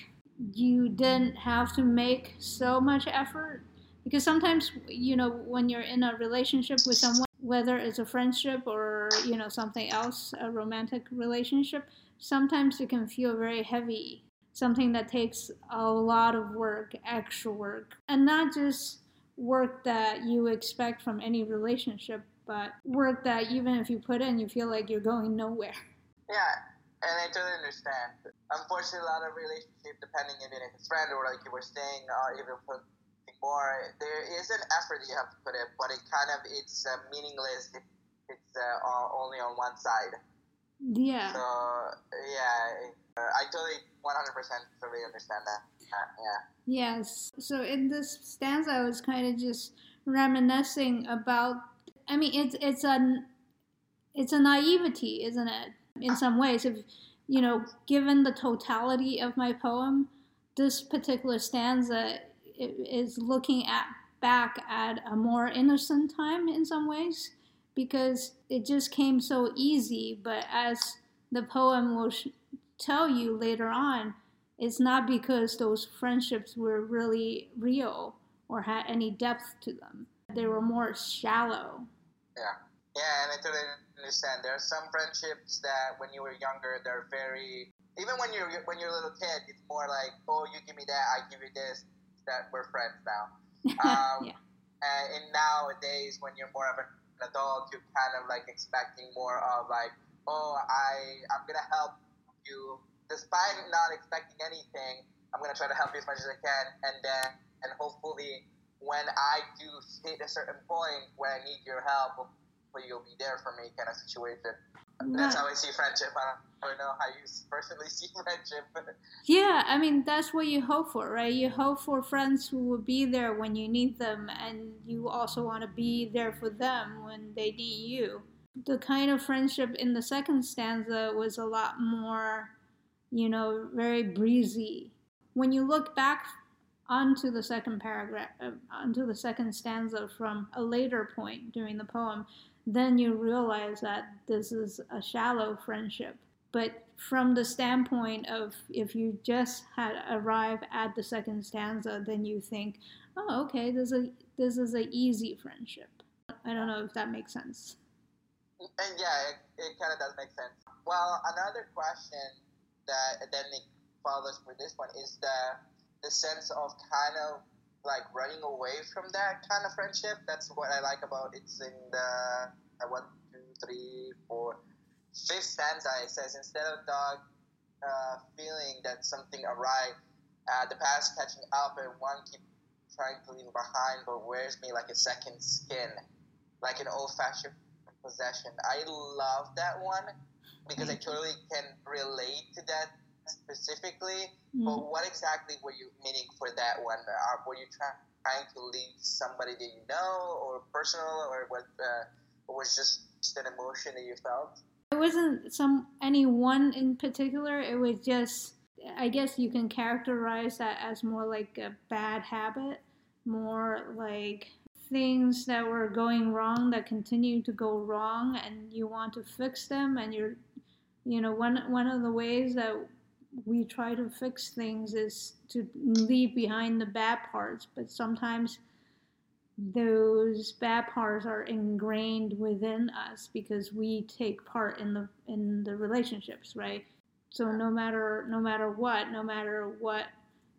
you didn't have to make so much effort because sometimes you know when you're in a relationship with someone whether it's a friendship or you know something else a romantic relationship sometimes it can feel very heavy, something that takes a lot of work, extra work, and not just work that you expect from any relationship, but work that even if you put in, you feel like you're going nowhere. Yeah, and I totally understand. Unfortunately, a lot of relationship, depending if it's friend or like you were staying, or even put more, there is an effort you have to put in, but it kind of it's uh, meaningless if it's uh, only on one side. Yeah. So yeah, uh, I totally 100% totally understand that. Uh, yeah. Yes. So in this stanza, I was kind of just reminiscing about. I mean, it's it's a it's a naivety, isn't it? In some ways, if you know, given the totality of my poem, this particular stanza is looking at back at a more innocent time in some ways because it just came so easy. But as the poem will sh- tell you later on, it's not because those friendships were really real or had any depth to them. They were more shallow Yeah. Yeah, and I totally understand. There are some friendships that when you were younger, they're very. Even when you're when you're a little kid, it's more like, oh, you give me that, I give you this. That we're friends now. Um, yeah. And in nowadays, when you're more of an adult, you're kind of like expecting more of like, oh, I I'm gonna help you, despite not expecting anything. I'm gonna try to help you as much as I can, and then and hopefully, when I do hit a certain point where I need your help, you'll be there for me kind of situation. That's how I see friendship. I don't, I don't know how you personally see friendship. yeah, I mean that's what you hope for, right? You hope for friends who will be there when you need them, and you also want to be there for them when they need you. The kind of friendship in the second stanza was a lot more, you know, very breezy. When you look back onto the second paragraph, uh, onto the second stanza from a later point during the poem, then you realize that this is a shallow friendship. But from the standpoint of if you just had arrived at the second stanza, then you think, oh, okay, this is a this is an easy friendship. I don't know if that makes sense. And yeah, it, it kind of does make sense. Well, another question that then follows for this one is the the sense of kind of like running away from that kind of friendship. That's what I like about it's in the uh, one, two, three, four, fifth stanza. It says instead of dog uh, feeling that something awry, uh, the past catching up and one keep trying to leave behind, but wears me like a second skin, like an old-fashioned possession. I love that one because I totally can relate to that specifically. Mm. But what exactly were you meaning for that one? Uh, were you trying trying to leave somebody that you know, or personal, or what? Uh, was just an emotion that you felt? It wasn't some any one in particular. It was just, I guess you can characterize that as more like a bad habit, more like things that were going wrong that continue to go wrong, and you want to fix them, and you're, you know, one one of the ways that we try to fix things is to leave behind the bad parts, but sometimes those bad parts are ingrained within us because we take part in the in the relationships, right? So no matter no matter what, no matter what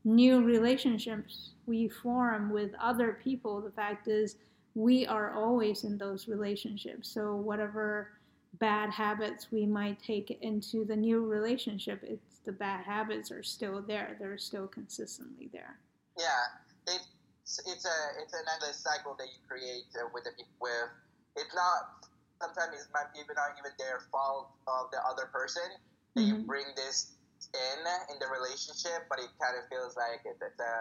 new relationships we form with other people, the fact is we are always in those relationships. So whatever bad habits we might take into the new relationship, it's the bad habits are still there. They're still consistently there. Yeah, it, it's a it's an endless cycle that you create uh, with the with. It's not sometimes it might even not even their fault of the other person that mm-hmm. you bring this in in the relationship, but it kind of feels like it, it's a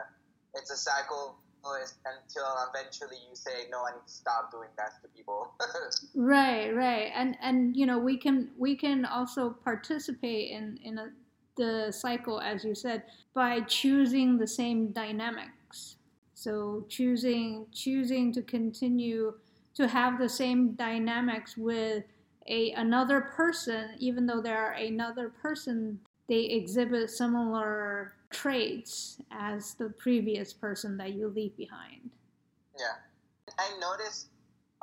it's a cycle until eventually you say no i need to stop doing that to people right right and and you know we can we can also participate in in a, the cycle as you said by choosing the same dynamics so choosing choosing to continue to have the same dynamics with a another person even though they are another person they exhibit similar traits as the previous person that you leave behind. Yeah. I notice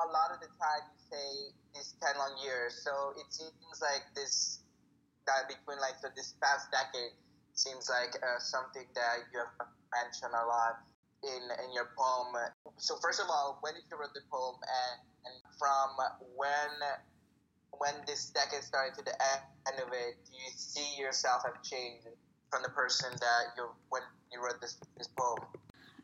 a lot of the time you say these 10 long years, so it seems like this, that between like so this past decade seems like uh, something that you have mentioned a lot in, in your poem. So first of all, when did you write the poem and, and from when when this decade started to the end of it, do you see yourself have changed from the person that you when you wrote this this poem?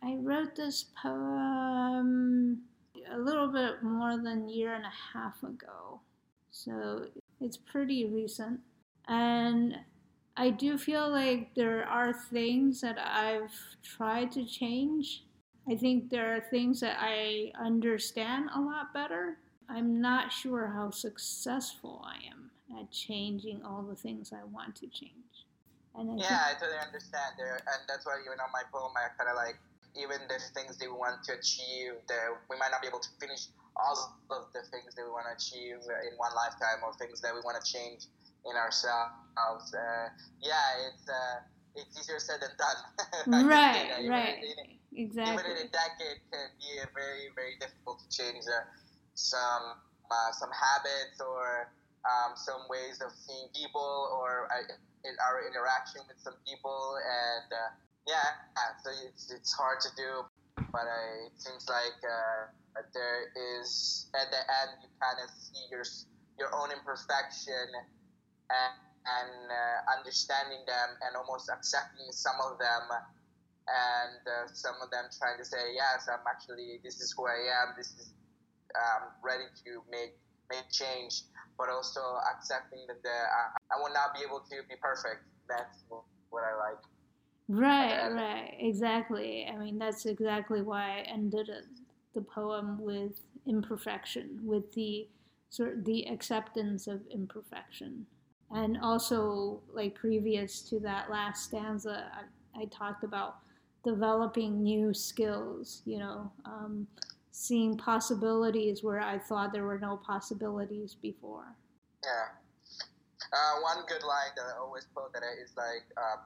I wrote this poem a little bit more than a year and a half ago, so it's pretty recent, and I do feel like there are things that I've tried to change. I think there are things that I understand a lot better. I'm not sure how successful I am at changing all the things I want to change. And I yeah, I totally understand there, and that's why even on my poem, I kind of like even the things that we want to achieve, that we might not be able to finish all of the things that we want to achieve in one lifetime, or things that we want to change in ourselves. Uh, yeah, it's uh, it's easier said than done. right, right, in, exactly. Even in a decade, can be very very difficult to change uh, some uh, some habits or um, some ways of seeing people or uh, in our interaction with some people and uh, yeah so it's, it's hard to do but uh, it seems like uh, there is at the end you kind of see your your own imperfection and, and uh, understanding them and almost accepting some of them and uh, some of them trying to say yes i'm actually this is who i am. This is um, ready to make make change. But also accepting that the, I, I will not be able to be perfect. That's what i like. Right and, right. Exactly. I mean that's exactly why i ended the poem with imperfection with the sort the acceptance of imperfection and also like previous to that last stanza I, I talked about developing new skills, you know, um, seeing possibilities where I thought there were no possibilities before. Yeah. Uh, one good line that I always quote that is like, um,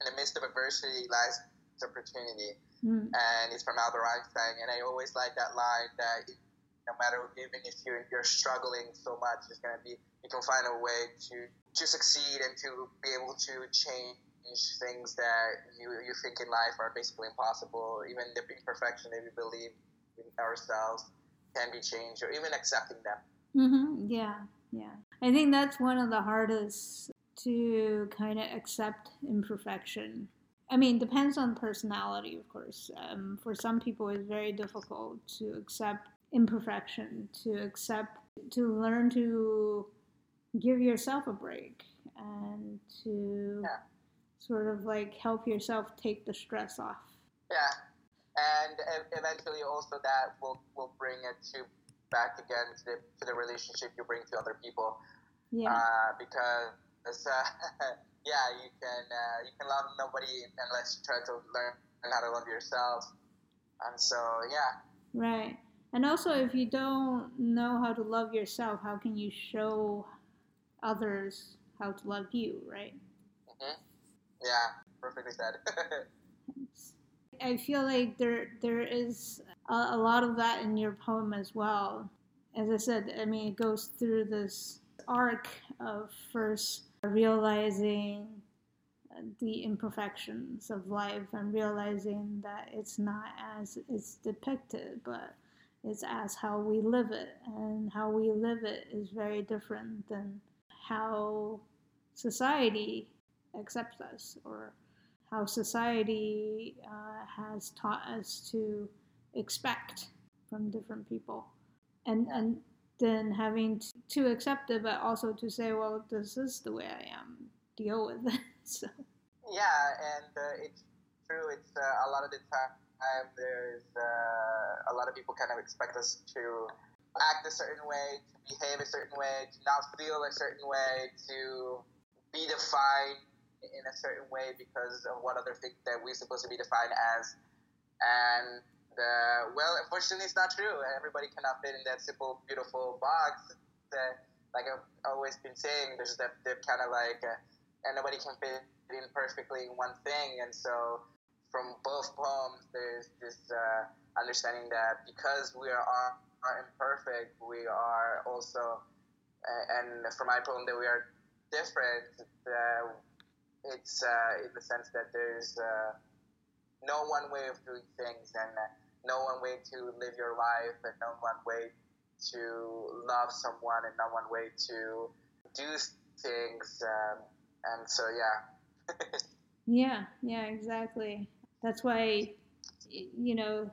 in the midst of adversity lies opportunity. Mm. And it's from Albert Einstein. And I always like that line that no matter, even if you're, you're struggling so much, it's going to be, you can find a way to, to succeed and to be able to change things that you, you think in life are basically impossible, even the imperfection that we believe in ourselves can be changed, or even accepting them. Mm-hmm. Yeah, yeah. I think that's one of the hardest to kind of accept imperfection. I mean, depends on personality, of course. Um, for some people, it's very difficult to accept imperfection, to accept, to learn to give yourself a break and to yeah sort of like help yourself take the stress off. Yeah, and eventually also that will will bring it to back again to the, to the relationship you bring to other people. Yeah. Uh, because uh, yeah, you can uh, you can love nobody unless you try to learn how to love yourself. And so yeah. Right. And also, if you don't know how to love yourself, how can you show others how to love you, right? Mm-hmm. Yeah, perfectly said. I feel like there there is a, a, lot of that in your poem as well. As I said, I mean, it goes through this arc of first realizing the imperfections of life and realizing that it's not as it's depicted, but it's as how we live it, and how we live it is very different than how society accepts us or how society uh, has taught us to expect from different people. And and then having to, to accept it but also to say well this is the way i am. Deal with it. So. Yeah and uh, it's true. It's uh, a lot of the time there's uh, a lot of people kind of expect us to act a certain way to behave a certain way to not feel a certain way to be defined in a certain way because of what other things that we're supposed to be defined as. And uh, well, unfortunately, it's not true. Everybody cannot fit in that simple, beautiful box. That, like I've always been saying, there's that, that kind of like, uh, and nobody can fit in perfectly in one thing. And so, from both poems, there's this uh, understanding that because we are, are imperfect, we are also, uh, and from my poem, that we are different. That it's uh, in the sense that there's uh, no one way of doing things and uh, no one way to live your life and no one way to love someone and no one way to do things um, and so yeah yeah yeah exactly that's why you know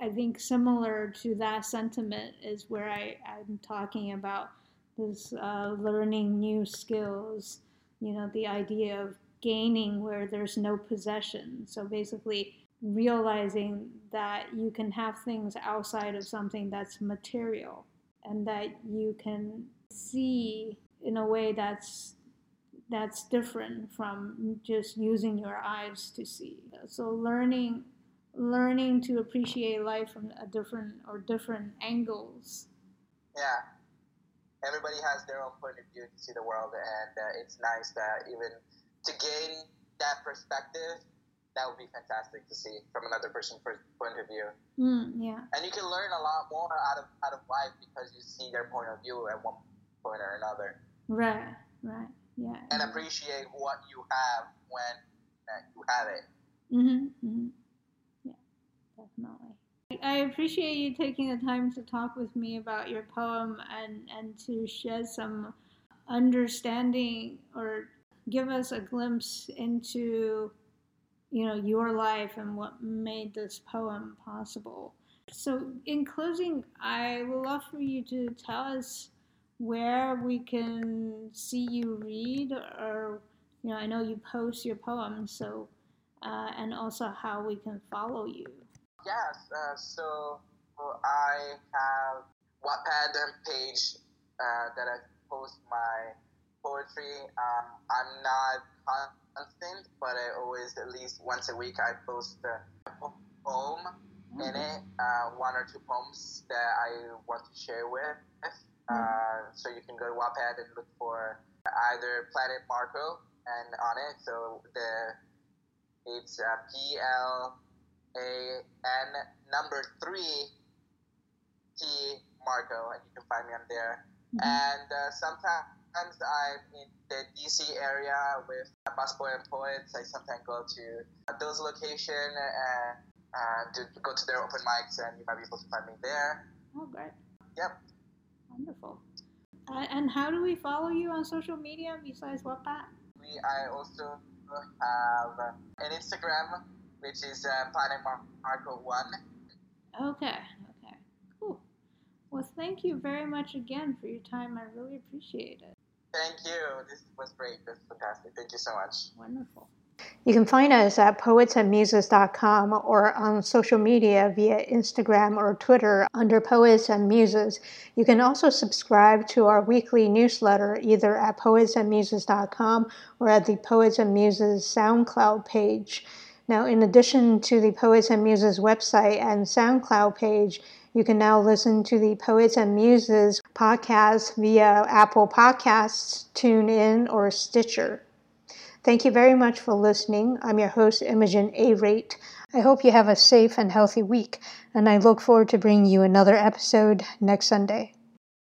i think similar to that sentiment is where I, i'm talking about this uh, learning new skills you know, the idea of gaining where there's no possession. So basically, realizing that you can have things outside of something that's material and that you can see in a way that's that's different from just using your eyes to see. So learning learning to appreciate life from a different or different angles. Yeah everybody has their own point of view to see the world, and uh, it's nice that even to gain that perspective that would be fantastic to see from another person's point of view. Mm, yeah. And you can learn a lot more out of out of life because you see their point of view at one point or another. Right. Right. Yeah. And appreciate what you have when uh, you have it. Mm-hmm. mm-hmm. Definitely. I appreciate you taking the time to talk with me about your poem and, and to shed some understanding or give us a glimpse into you know your life and what made this poem possible. So in closing, I would love for you to tell us where we can see you read or you know I know you post your poems so uh, and also how we can follow you. Yes, uh, so I have Wattpad page uh, that I post my poetry. Um, I'm not constant, but I always, at least once a week, I post a poem mm-hmm. in it, uh, one or two poems that I want to share with. Uh, mm-hmm. so you can go to Wattpad and look for either Planet Marco and on it. So the it's uh, P L A N number three T Marco, and you can find me on there. Mm-hmm. And uh, sometimes I'm in the DC area with Busboy and Poets. I sometimes go to those locations and uh, to go to their open mics, and you might be able to find me there. Oh, great. Yep. Wonderful. Uh, and how do we follow you on social media besides Wattpad? We, I also have an Instagram, which is uh, Planet Marco1. Okay, okay, cool. Well, thank you very much again for your time. I really appreciate it. Thank you. This was great. This is fantastic. Thank you so much. Wonderful. You can find us at poetsandmuses.com or on social media via Instagram or Twitter under Poets and Muses. You can also subscribe to our weekly newsletter either at poetsandmuses.com or at the Poets and Muses SoundCloud page. Now, in addition to the Poets and Muses website and SoundCloud page, you can now listen to the Poets and Muses podcast via Apple Podcasts, TuneIn, or Stitcher. Thank you very much for listening. I'm your host, Imogen A. Rate. I hope you have a safe and healthy week, and I look forward to bringing you another episode next Sunday.